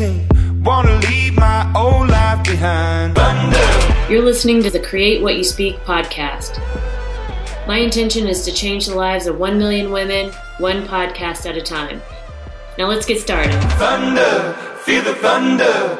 18. Wanna leave my old life behind. Thunder. You're listening to the Create What You Speak podcast. My intention is to change the lives of 1 million women, one podcast at a time. Now let's get started. Thunder. Feel the thunder.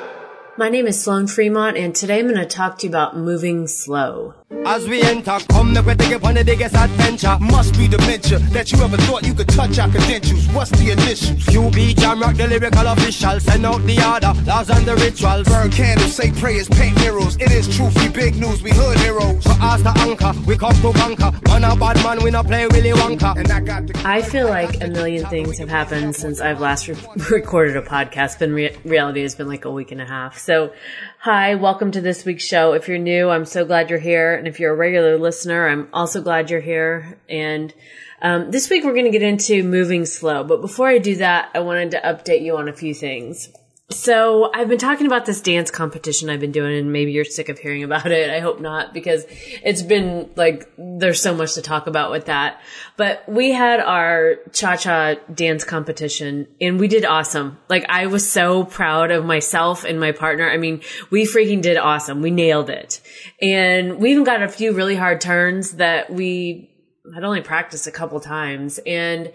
My name is Sloan Fremont, and today I'm going to talk to you about moving slow. As we enter, come the take upon the biggest adventure. Must be dementia that you ever thought you could touch our credentials. What's the initials? QB Jam Rock, the lyrical official. Send out the order, laws and the rituals. Burn candles, say prayers, paint murals. It is truth, we big news, we hood heroes. For us the anchor, we come to conquer. Man a bad man, we not play Willy Wonka. And I got the. I feel like a million things have happened since I've last re- recorded a podcast. Been re- reality, it's been like a week and a half. So, hi, welcome to this week's show. If you're new, I'm so glad you're here. And if you're a regular listener, I'm also glad you're here. And um, this week we're going to get into moving slow. But before I do that, I wanted to update you on a few things. So I've been talking about this dance competition I've been doing and maybe you're sick of hearing about it. I hope not because it's been like there's so much to talk about with that. But we had our cha-cha dance competition and we did awesome. Like I was so proud of myself and my partner. I mean, we freaking did awesome. We nailed it. And we even got a few really hard turns that we had only practiced a couple times and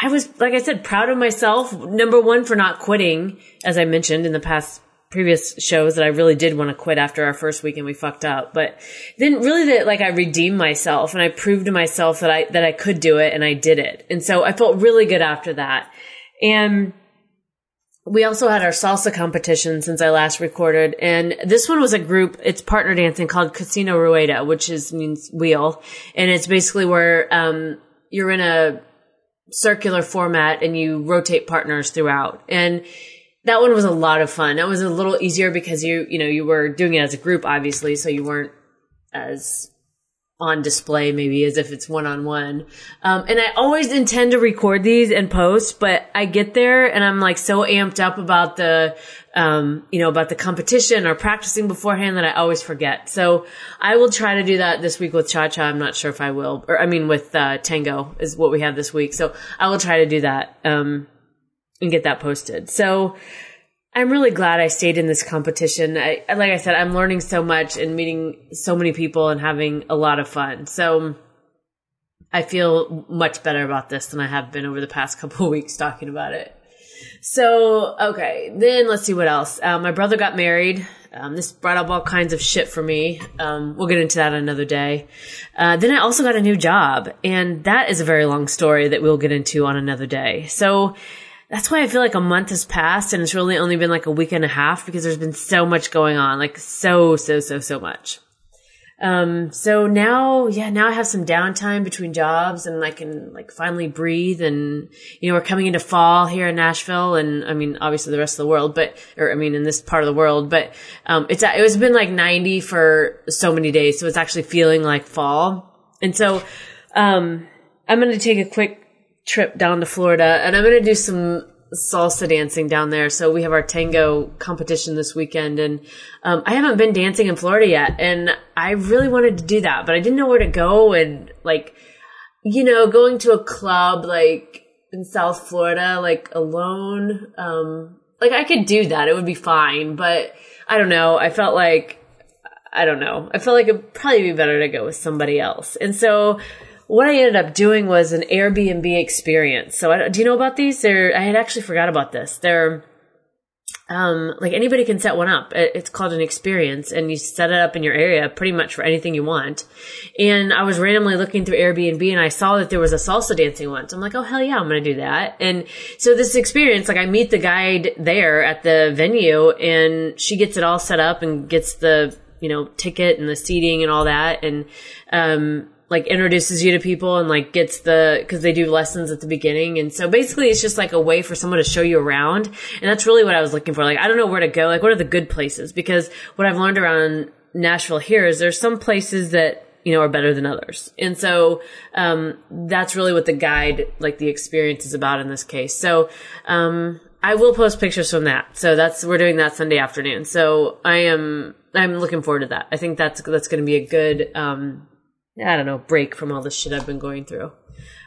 I was, like I said, proud of myself. Number one, for not quitting, as I mentioned in the past previous shows that I really did want to quit after our first week and we fucked up. But then really that like I redeemed myself and I proved to myself that I, that I could do it and I did it. And so I felt really good after that. And we also had our salsa competition since I last recorded. And this one was a group, it's partner dancing called Casino Rueda, which is means wheel. And it's basically where, um, you're in a circular format and you rotate partners throughout. And that one was a lot of fun. That was a little easier because you, you know, you were doing it as a group, obviously, so you weren't as on display maybe as if it's one on one. and I always intend to record these and post, but I get there and I'm like so amped up about the, um, you know, about the competition or practicing beforehand that I always forget. So I will try to do that this week with Cha Cha. I'm not sure if I will, or I mean with, uh, Tango is what we have this week. So I will try to do that, um, and get that posted. So, I'm really glad I stayed in this competition. I, like I said, I'm learning so much and meeting so many people and having a lot of fun. So I feel much better about this than I have been over the past couple of weeks talking about it. So, okay, then let's see what else. Uh, my brother got married. Um, this brought up all kinds of shit for me. Um, we'll get into that another day. Uh, then I also got a new job, and that is a very long story that we'll get into on another day. So, that's why I feel like a month has passed and it's really only been like a week and a half because there's been so much going on, like so, so, so, so much. Um, so now, yeah, now I have some downtime between jobs and I can like finally breathe and, you know, we're coming into fall here in Nashville and I mean, obviously the rest of the world, but, or I mean, in this part of the world, but, um, it's, it was been like 90 for so many days. So it's actually feeling like fall. And so, um, I'm going to take a quick trip down to Florida and I'm going to do some salsa dancing down there. So we have our tango competition this weekend and, um, I haven't been dancing in Florida yet and I really wanted to do that, but I didn't know where to go and like, you know, going to a club like in South Florida, like alone, um, like I could do that. It would be fine, but I don't know. I felt like, I don't know. I felt like it'd probably be better to go with somebody else. And so, what I ended up doing was an Airbnb experience. So I, do you know about these? They're, I had actually forgot about this. They're, um, like anybody can set one up. It's called an experience and you set it up in your area pretty much for anything you want. And I was randomly looking through Airbnb and I saw that there was a salsa dancing one. I'm like, oh hell yeah, I'm going to do that. And so this experience, like I meet the guide there at the venue and she gets it all set up and gets the, you know, ticket and the seating and all that. And, um, like introduces you to people and like gets the because they do lessons at the beginning. And so basically it's just like a way for someone to show you around. And that's really what i was looking for. Like i don't know where to go. Like what are the good places? Because what i've learned around nashville here is there's some places that you know are better than others. And so um, that's really what the guide like the experience is about in this case. So um, i will post pictures from that. So that's we're doing that sunday afternoon. So i am i'm looking forward to that. I think that's that's going to be a good um, I don't know, break from all the shit I've been going through.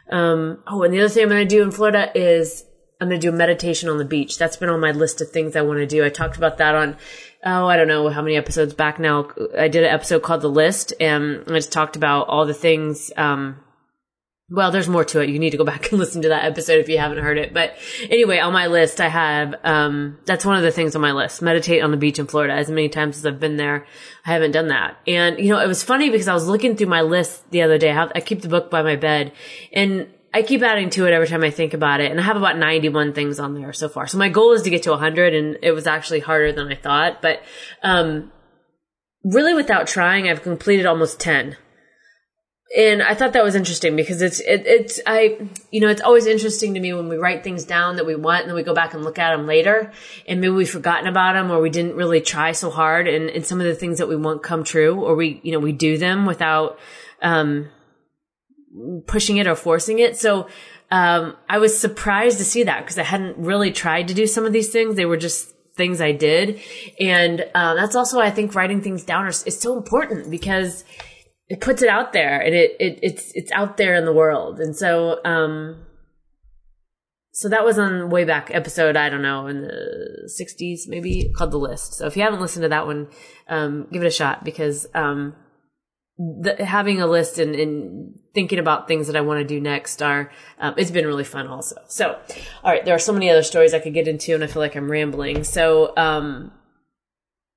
Um, oh, and the other thing I'm going to do in Florida is I'm going to do a meditation on the beach. That's been on my list of things I want to do. I talked about that on, oh, I don't know how many episodes back now. I did an episode called The List and I just talked about all the things, um, well, there's more to it. You need to go back and listen to that episode if you haven't heard it. But anyway, on my list, I have, um, that's one of the things on my list. Meditate on the beach in Florida. As many times as I've been there, I haven't done that. And, you know, it was funny because I was looking through my list the other day. I keep the book by my bed and I keep adding to it every time I think about it. And I have about 91 things on there so far. So my goal is to get to 100 and it was actually harder than I thought. But, um, really without trying, I've completed almost 10 and I thought that was interesting because it's it, it's I you know it's always interesting to me when we write things down that we want and then we go back and look at them later. And maybe we've forgotten about them or we didn't really try so hard. And, and some of the things that we want come true or we you know we do them without um, pushing it or forcing it. So um, I was surprised to see that because I hadn't really tried to do some of these things. They were just things I did. And uh, that's also I think writing things down is, is so important because it puts it out there and it, it it's it's out there in the world and so um so that was on way back episode i don't know in the 60s maybe called the list so if you haven't listened to that one um give it a shot because um the, having a list and, and, thinking about things that I want to do next are, um, it's been really fun also. So, all right, there are so many other stories I could get into and I feel like I'm rambling. So, um,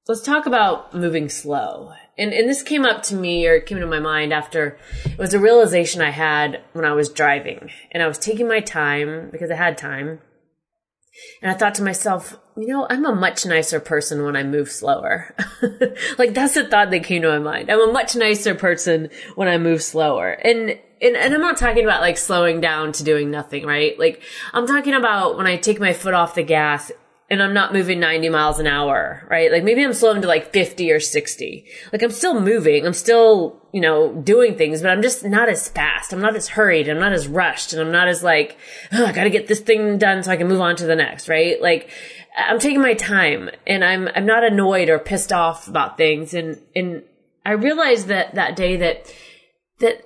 let's talk about moving slow and and this came up to me or it came to my mind after it was a realization I had when I was driving and I was taking my time because I had time. And I thought to myself, you know, I'm a much nicer person when I move slower. like that's the thought that came to my mind. I'm a much nicer person when I move slower. And and, and I'm not talking about like slowing down to doing nothing, right? Like I'm talking about when I take my foot off the gas and I'm not moving 90 miles an hour, right? Like maybe I'm slowing to like 50 or 60. Like I'm still moving. I'm still, you know, doing things, but I'm just not as fast. I'm not as hurried. I'm not as rushed and I'm not as like, oh, I gotta get this thing done so I can move on to the next, right? Like I'm taking my time and I'm, I'm not annoyed or pissed off about things. And, and I realized that that day that, that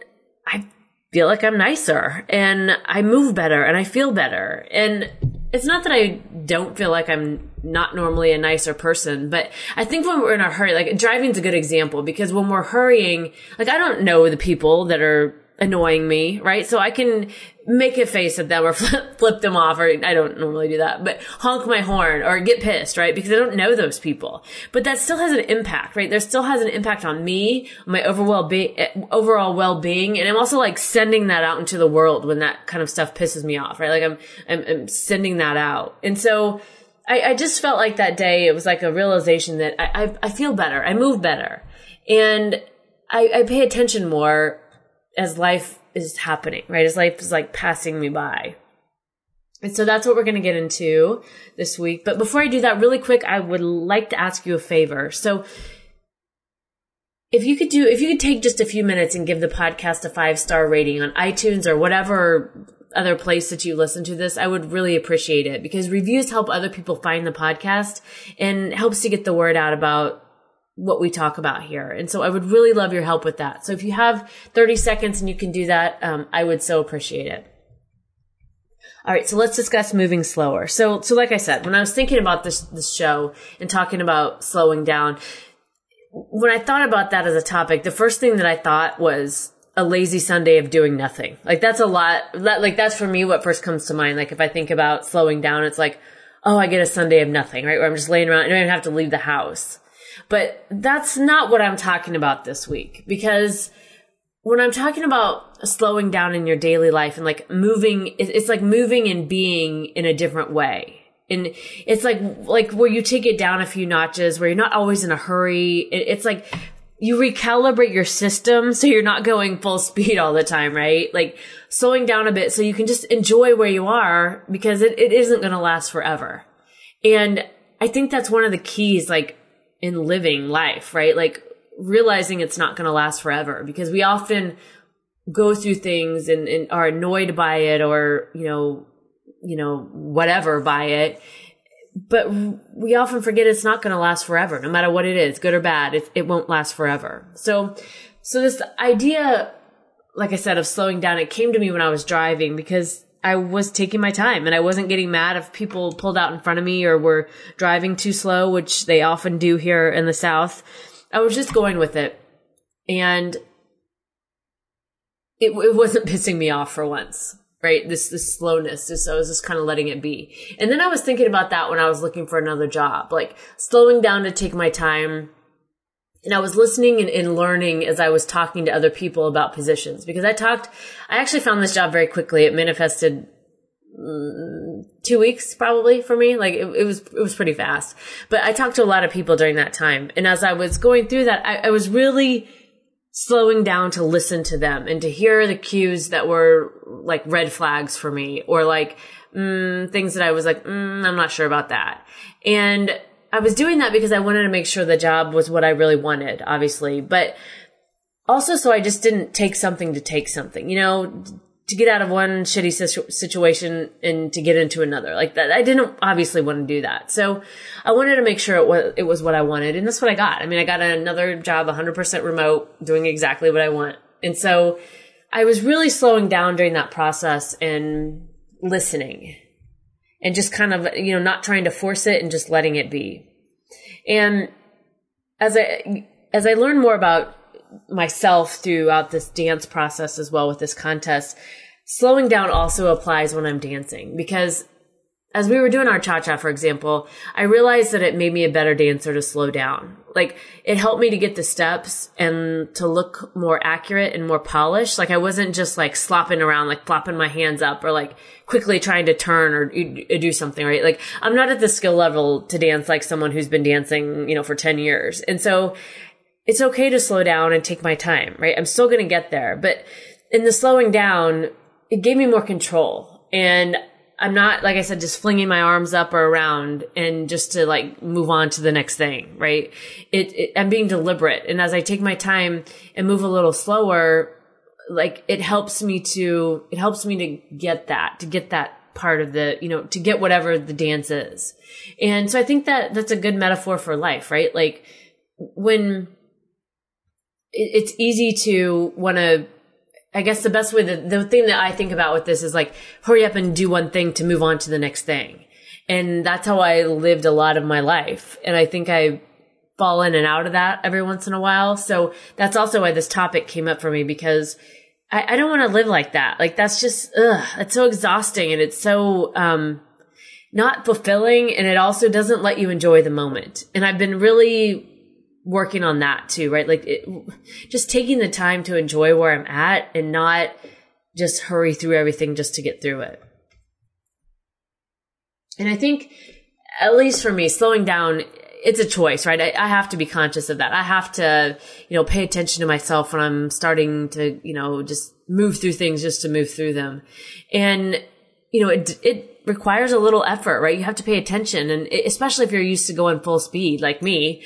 I feel like I'm nicer and I move better and I feel better. And it's not that I don't feel like I'm not normally a nicer person, but I think when we're in a hurry, like driving's a good example because when we're hurrying, like I don't know the people that are annoying me, right? So I can make a face at them or flip, flip them off, or I don't normally do that, but honk my horn or get pissed, right? Because I don't know those people. But that still has an impact, right? There still has an impact on me, my overall be- overall well-being, and I'm also like sending that out into the world when that kind of stuff pisses me off, right? Like I'm, I'm, I'm sending that out. And so I, I, just felt like that day, it was like a realization that I, I, I feel better. I move better. And I, I pay attention more as life is happening, right? As life is like passing me by. And so that's what we're going to get into this week. But before I do that, really quick, I would like to ask you a favor. So if you could do, if you could take just a few minutes and give the podcast a five star rating on iTunes or whatever other place that you listen to this, I would really appreciate it because reviews help other people find the podcast and helps to get the word out about what we talk about here. And so I would really love your help with that. So if you have 30 seconds and you can do that, um, I would so appreciate it. All right, so let's discuss moving slower. So, so like I said, when I was thinking about this this show and talking about slowing down, when I thought about that as a topic, the first thing that I thought was a lazy Sunday of doing nothing. Like that's a lot. That, like that's for me what first comes to mind. Like if I think about slowing down, it's like, oh, I get a Sunday of nothing, right? Where I'm just laying around. And I don't even have to leave the house. But that's not what I'm talking about this week because when I'm talking about slowing down in your daily life and like moving, it's like moving and being in a different way. And it's like, like where you take it down a few notches, where you're not always in a hurry. It's like you recalibrate your system so you're not going full speed all the time, right? Like slowing down a bit so you can just enjoy where you are because it, it isn't going to last forever. And I think that's one of the keys, like in living life, right? Like realizing it's not going to last forever because we often go through things and, and are annoyed by it or, you know, you know, whatever by it. But we often forget it's not going to last forever, no matter what it is, good or bad. It, it won't last forever. So, so this idea, like I said, of slowing down, it came to me when I was driving because I was taking my time and I wasn't getting mad if people pulled out in front of me or were driving too slow, which they often do here in the South. I was just going with it. And it, it wasn't pissing me off for once, right? This, this slowness, this, I was just kind of letting it be. And then I was thinking about that when I was looking for another job, like slowing down to take my time. And I was listening and, and learning as I was talking to other people about positions because I talked, I actually found this job very quickly. It manifested mm, two weeks probably for me. Like it, it, was, it was pretty fast, but I talked to a lot of people during that time. And as I was going through that, I, I was really slowing down to listen to them and to hear the cues that were like red flags for me or like mm, things that I was like, mm, I'm not sure about that. And I was doing that because I wanted to make sure the job was what I really wanted, obviously, but also so I just didn't take something to take something, you know, to get out of one shitty situ- situation and to get into another like that. I didn't obviously want to do that. So I wanted to make sure it was, it was what I wanted. And that's what I got. I mean, I got another job 100% remote doing exactly what I want. And so I was really slowing down during that process and listening and just kind of, you know, not trying to force it and just letting it be. And as I, as I learned more about myself throughout this dance process as well with this contest. Slowing down also applies when I'm dancing because as we were doing our cha cha, for example, I realized that it made me a better dancer to slow down. Like it helped me to get the steps and to look more accurate and more polished. Like I wasn't just like slopping around, like flopping my hands up or like quickly trying to turn or do something, right? Like I'm not at the skill level to dance like someone who's been dancing, you know, for 10 years. And so it's okay to slow down and take my time, right? I'm still going to get there. But in the slowing down, it gave me more control. And I'm not, like I said, just flinging my arms up or around and just to like move on to the next thing, right? It, it, I'm being deliberate. And as I take my time and move a little slower, like it helps me to, it helps me to get that, to get that part of the, you know, to get whatever the dance is. And so I think that that's a good metaphor for life, right? Like when, it's easy to want to I guess the best way that the thing that I think about with this is like hurry up and do one thing to move on to the next thing. And that's how I lived a lot of my life. And I think I fall in and out of that every once in a while. So that's also why this topic came up for me because I, I don't want to live like that. Like that's just, ugh, it's so exhausting and it's so, um, not fulfilling. And it also doesn't let you enjoy the moment. And I've been really working on that too, right? Like it, just taking the time to enjoy where I'm at and not just hurry through everything just to get through it. And I think, at least for me, slowing down, it's a choice, right? I, I, have to be conscious of that. I have to, you know, pay attention to myself when I'm starting to, you know, just move through things just to move through them. And, you know, it, it requires a little effort, right? You have to pay attention. And especially if you're used to going full speed like me,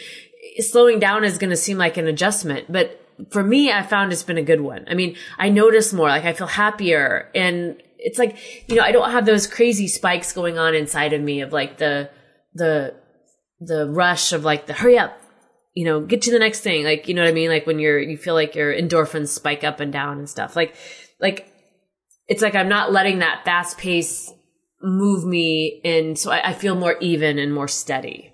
slowing down is going to seem like an adjustment, but for me, I found it's been a good one. I mean, I notice more, like I feel happier and it's like, you know, I don't have those crazy spikes going on inside of me of like the, the, the rush of like the hurry up, you know, get to the next thing. Like, you know what I mean? Like when you're, you feel like your endorphins spike up and down and stuff. Like, like, it's like I'm not letting that fast pace move me. And so I, I feel more even and more steady.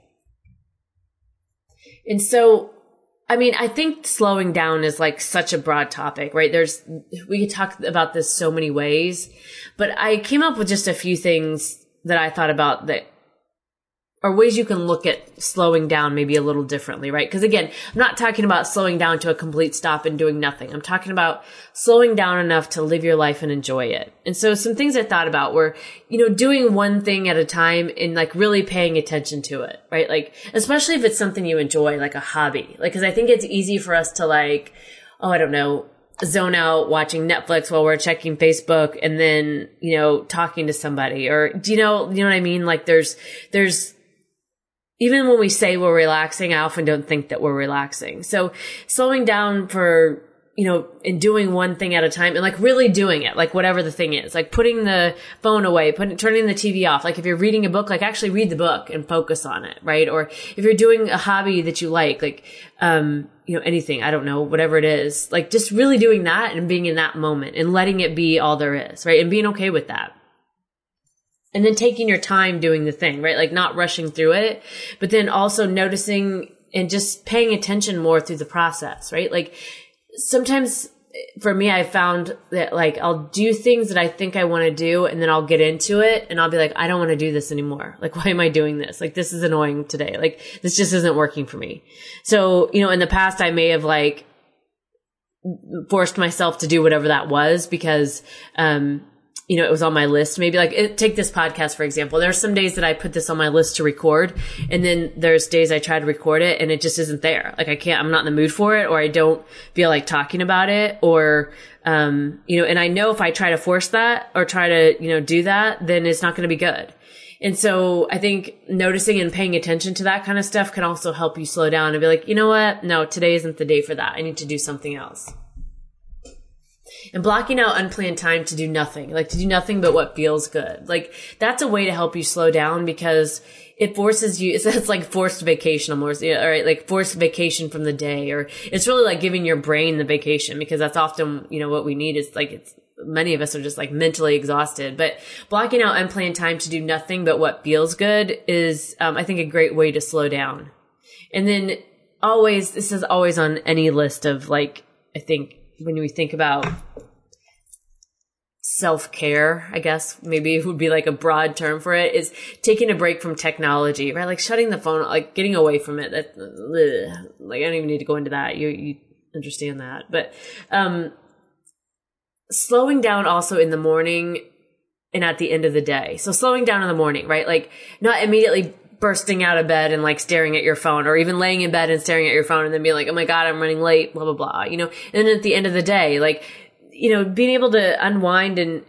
And so, I mean, I think slowing down is like such a broad topic, right? There's, we could talk about this so many ways, but I came up with just a few things that I thought about that or ways you can look at slowing down maybe a little differently, right? Because again, I'm not talking about slowing down to a complete stop and doing nothing. I'm talking about slowing down enough to live your life and enjoy it. And so some things I thought about were, you know, doing one thing at a time and like really paying attention to it, right? Like, especially if it's something you enjoy, like a hobby. Like, cause I think it's easy for us to like, oh, I don't know, zone out watching Netflix while we're checking Facebook and then, you know, talking to somebody or do you know, you know what I mean? Like there's, there's, even when we say we're relaxing, I often don't think that we're relaxing. So slowing down for, you know, and doing one thing at a time and like really doing it, like whatever the thing is, like putting the phone away, putting, turning the TV off. Like if you're reading a book, like actually read the book and focus on it, right? Or if you're doing a hobby that you like, like, um, you know, anything, I don't know, whatever it is, like just really doing that and being in that moment and letting it be all there is, right? And being okay with that. And then taking your time doing the thing, right? Like not rushing through it, but then also noticing and just paying attention more through the process, right? Like sometimes for me, I found that like I'll do things that I think I want to do and then I'll get into it and I'll be like, I don't want to do this anymore. Like, why am I doing this? Like, this is annoying today. Like, this just isn't working for me. So, you know, in the past, I may have like forced myself to do whatever that was because, um, you know, it was on my list. Maybe like it, take this podcast, for example. There's some days that I put this on my list to record and then there's days I try to record it and it just isn't there. Like I can't, I'm not in the mood for it or I don't feel like talking about it or, um, you know, and I know if I try to force that or try to, you know, do that, then it's not going to be good. And so I think noticing and paying attention to that kind of stuff can also help you slow down and be like, you know what? No, today isn't the day for that. I need to do something else and blocking out unplanned time to do nothing, like to do nothing but what feels good. Like that's a way to help you slow down because it forces you, it's, like forced vacation almost, know, all right, like forced vacation from the day, or it's really like giving your brain the vacation because that's often, you know, what we need is like it's, many of us are just like mentally exhausted, but blocking out unplanned time to do nothing but what feels good is, um, I think a great way to slow down. And then always, this is always on any list of like, I think when we think about self care, I guess maybe it would be like a broad term for it, is taking a break from technology, right? Like shutting the phone, like getting away from it. That, ugh, like I don't even need to go into that. You you understand that, but um, slowing down also in the morning and at the end of the day. So slowing down in the morning, right? Like not immediately bursting out of bed and like staring at your phone or even laying in bed and staring at your phone and then being like, oh my God, I'm running late, blah, blah, blah, you know? And then at the end of the day, like, you know, being able to unwind and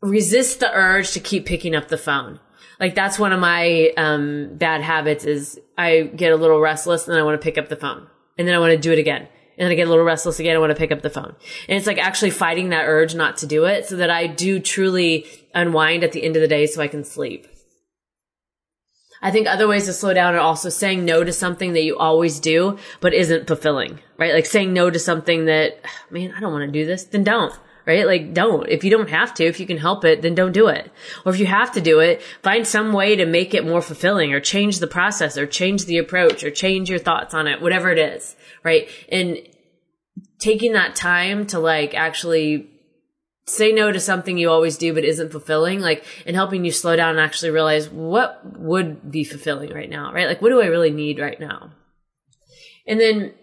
resist the urge to keep picking up the phone. Like that's one of my um, bad habits is I get a little restless and then I want to pick up the phone and then I want to do it again. And then I get a little restless again. I want to pick up the phone. And it's like actually fighting that urge not to do it so that I do truly unwind at the end of the day so I can sleep. I think other ways to slow down are also saying no to something that you always do, but isn't fulfilling, right? Like saying no to something that, man, I don't want to do this, then don't, right? Like don't. If you don't have to, if you can help it, then don't do it. Or if you have to do it, find some way to make it more fulfilling or change the process or change the approach or change your thoughts on it, whatever it is, right? And taking that time to like actually say no to something you always do but isn't fulfilling like and helping you slow down and actually realize what would be fulfilling right now right? Like what do i really need right now? And then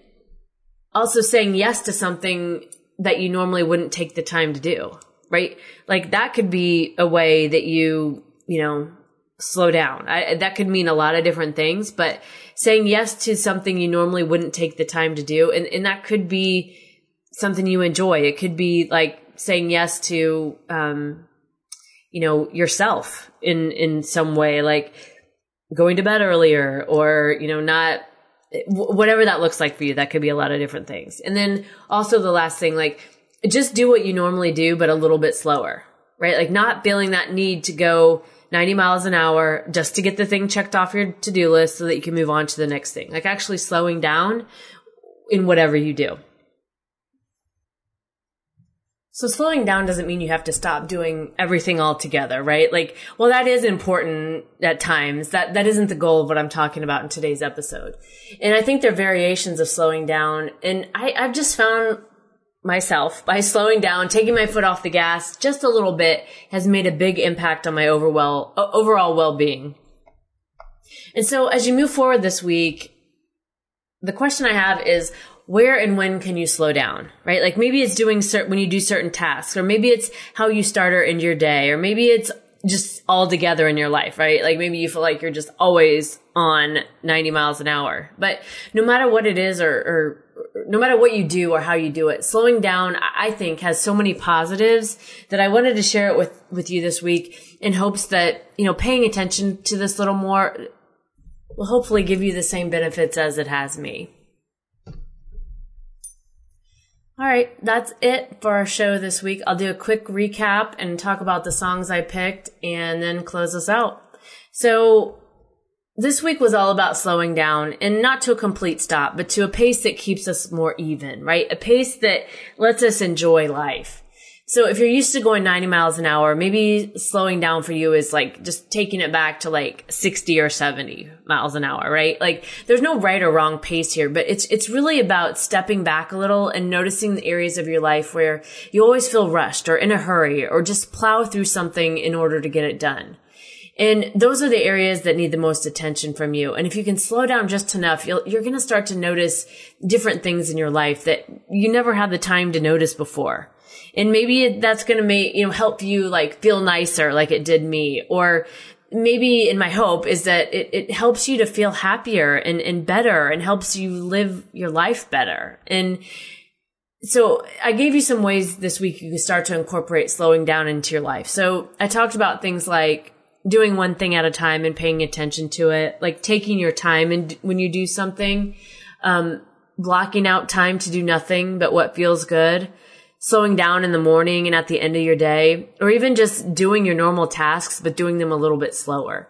also saying yes to something that you normally wouldn't take the time to do right? Like that could be a way that you you know slow down. I, that could mean a lot of different things but saying yes to something you normally wouldn't take the time to do and, and that could be something you enjoy. It could be like saying yes to, um, you know, yourself in, in some way, like going to bed earlier or, you know, not, whatever that looks like for you. That could be a lot of different things. And then also the last thing, like just do what you normally do, but a little bit slower, right? Like not feeling that need to go 90 miles an hour just to get the thing checked off your to-do list so that you can move on to the next thing. Like actually slowing down in whatever you do. So slowing down doesn't mean you have to stop doing everything altogether, right? Like, well, that is important at times. That, that isn't the goal of what I'm talking about in today's episode. And I think there are variations of slowing down. And I, I've just found myself by slowing down, taking my foot off the gas just a little bit has made a big impact on my overall, overall well-being. And so as you move forward this week, the question I have is, where and when can you slow down, right? Like maybe it's doing certain, when you do certain tasks, or maybe it's how you start or end your day, or maybe it's just all together in your life, right? Like maybe you feel like you're just always on 90 miles an hour. But no matter what it is or, or, no matter what you do or how you do it, slowing down, I think has so many positives that I wanted to share it with, with you this week in hopes that, you know, paying attention to this little more will hopefully give you the same benefits as it has me. All right, that's it for our show this week. I'll do a quick recap and talk about the songs I picked and then close us out. So, this week was all about slowing down and not to a complete stop, but to a pace that keeps us more even, right? A pace that lets us enjoy life. So if you're used to going 90 miles an hour, maybe slowing down for you is like just taking it back to like 60 or 70 miles an hour, right? Like there's no right or wrong pace here, but it's, it's really about stepping back a little and noticing the areas of your life where you always feel rushed or in a hurry or just plow through something in order to get it done. And those are the areas that need the most attention from you. And if you can slow down just enough, you are going to start to notice different things in your life that you never had the time to notice before and maybe that's going to make, you know, help you like feel nicer like it did me. Or maybe in my hope is that it, it helps you to feel happier and, and better and helps you live your life better. And so I gave you some ways this week you can start to incorporate slowing down into your life. So I talked about things like doing one thing at a time and paying attention to it, like taking your time and when you do something, um, blocking out time to do nothing but what feels good slowing down in the morning and at the end of your day, or even just doing your normal tasks, but doing them a little bit slower.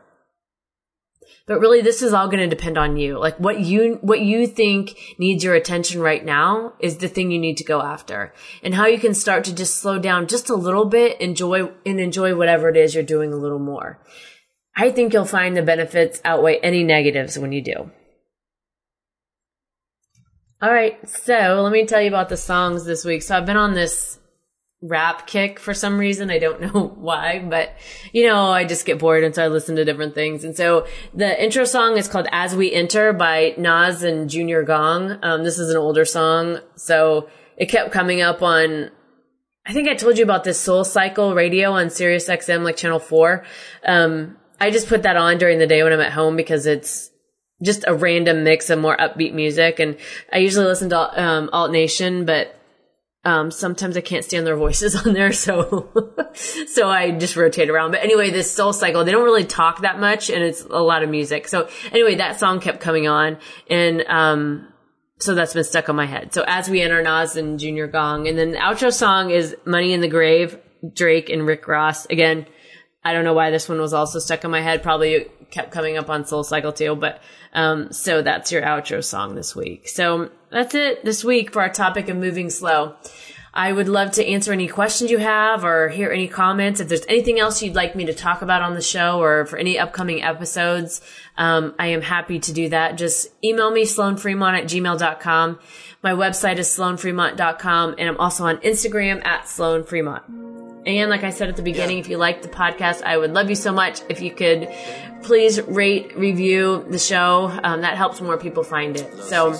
But really, this is all going to depend on you. Like what you, what you think needs your attention right now is the thing you need to go after and how you can start to just slow down just a little bit, enjoy and enjoy whatever it is you're doing a little more. I think you'll find the benefits outweigh any negatives when you do. All right, so let me tell you about the songs this week. So I've been on this rap kick for some reason. I don't know why, but you know, I just get bored and so I listen to different things. And so the intro song is called As We Enter by Nas and Junior Gong. Um, this is an older song. So it kept coming up on, I think I told you about this Soul Cycle radio on Sirius XM, like channel four. Um, I just put that on during the day when I'm at home because it's just a random mix of more upbeat music. And I usually listen to um, Alt Nation, but um, sometimes I can't stand their voices on there, so so I just rotate around. But anyway, this Soul Cycle, they don't really talk that much, and it's a lot of music. So anyway, that song kept coming on, and um, so that's been stuck on my head. So as we enter Nas and Junior Gong, and then the outro song is "Money in the Grave," Drake and Rick Ross. Again, I don't know why this one was also stuck in my head. Probably kept coming up on Soul Cycle too, but um, so that's your outro song this week. So that's it this week for our topic of moving slow. I would love to answer any questions you have or hear any comments. If there's anything else you'd like me to talk about on the show or for any upcoming episodes, um, I am happy to do that. Just email me, sloanfremont at gmail.com. My website is sloanfremont.com and I'm also on Instagram at sloanfremont. And like I said at the beginning, yeah. if you like the podcast, I would love you so much if you could please rate, review the show. Um, that helps more people find it. So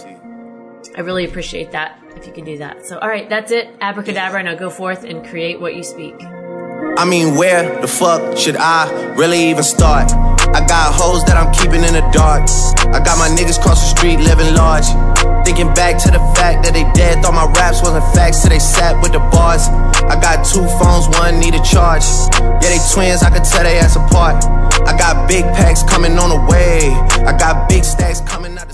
I really appreciate that if you could do that. So, all right, that's it. Abracadabra. Now go forth and create what you speak. I mean, where the fuck should I really even start? I got hoes that I'm keeping in the dark. I got my niggas cross the street living large. Thinking back to the fact that they dead, thought my raps wasn't facts, so they sat with the bars. I got two phones, one need a charge. Yeah, they twins, I could tell they ass apart. I got big packs coming on the way. I got big stacks coming out the